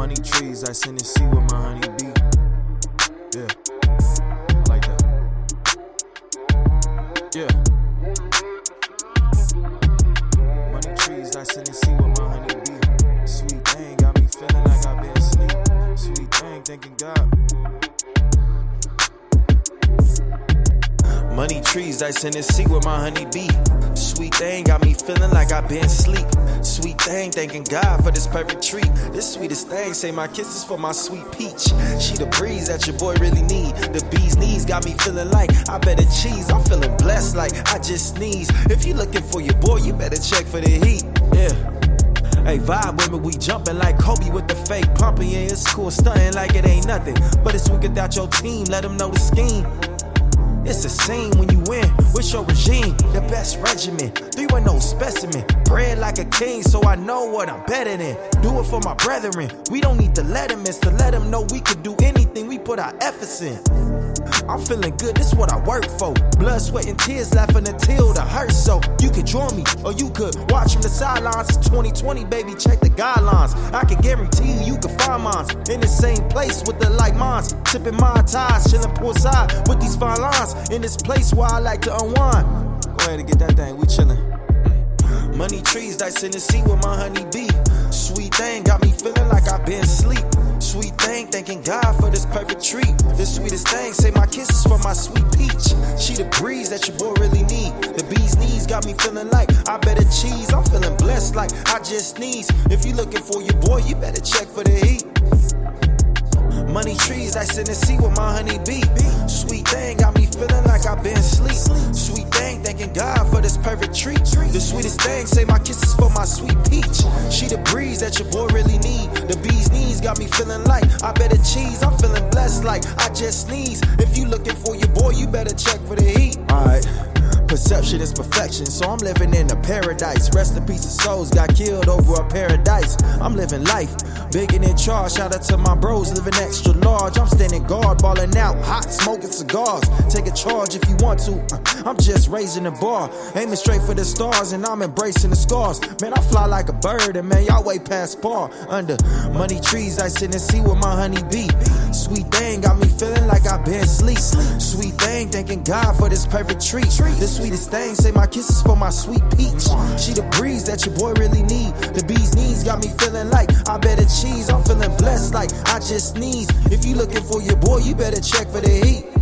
Money trees, I send and see what my honey be. Yeah, I like that. Yeah. Money trees, I send and see Money trees, I send and see what my honey be. Sweet thing, got me feeling like I've been asleep. Sweet thing, thanking God for this perfect treat. This sweetest thing, say my kisses for my sweet peach. She the breeze that your boy really need. The bee's knees got me feeling like I better cheese. I'm feeling blessed like I just sneeze. If you looking for your boy, you better check for the heat. Yeah. Hey, vibe with me, we jumping like Kobe with the fake pumping. Yeah, it's cool, stunting like it ain't nothing. But it's weak without your team, let them know the scheme. It's a scene when you win your regime, the best regimen. 3 no specimen, bred like a king, so I know what I'm better than. Do it for my brethren. We don't need to let them in, to let them know we could do anything we put our efforts in. I'm feeling good, this what I work for. Blood, sweat, and tears laughing until the hurt. So you could join me, or you could watch from the sidelines. It's 2020, baby, check the guidelines. I can guarantee you, you can find mine in the same place with the like minds. Sipping Mai Tais, chilling poolside with these fine lines. In this place where I like to unwind. Go ahead and get that thing, we chillin'. Money trees, dicing to see what my honey be. Sweet thing, got me feeling like I've been asleep. Sweet thing, thanking God for this perfect treat. The sweetest thing, say my kisses for my sweet peach. She the breeze that your boy really need. The bee's knees got me feeling like I better cheese. I'm feeling blessed like I just sneeze. If you looking for your boy, you better check for the heat. Money trees, I sit and see what my honey be. Perfect treat. The sweetest thing, say my kisses for my sweet peach. She the breeze that your boy really need. The bee's knees got me feeling like I better cheese. I'm feeling blessed like I just sneeze. If you looking for your boy, you better check for the heat. Alright. Perception is perfection, so I'm living in a paradise. Rest in peace of souls got killed over a paradise. I'm living life, big and in charge. Shout out to my bros living extra large. I'm standing guard, balling out, hot smoking cigars. Take a charge if you want to. Uh, I'm just raising the bar, aiming straight for the stars, and I'm embracing the scars. Man, I fly like a bird, and man, y'all way past par. Under money trees, I sit and see where my honey be. Sweet thing, got me feeling like I've been asleep. Sweet thing, thanking God for this perfect treat. The sweetest thing, say my kisses for my sweet peach. She the breeze that your boy really need. The bee's knees got me feeling like I better cheese. I'm feeling blessed like I just sneeze. If you looking for your boy, you better check for the heat.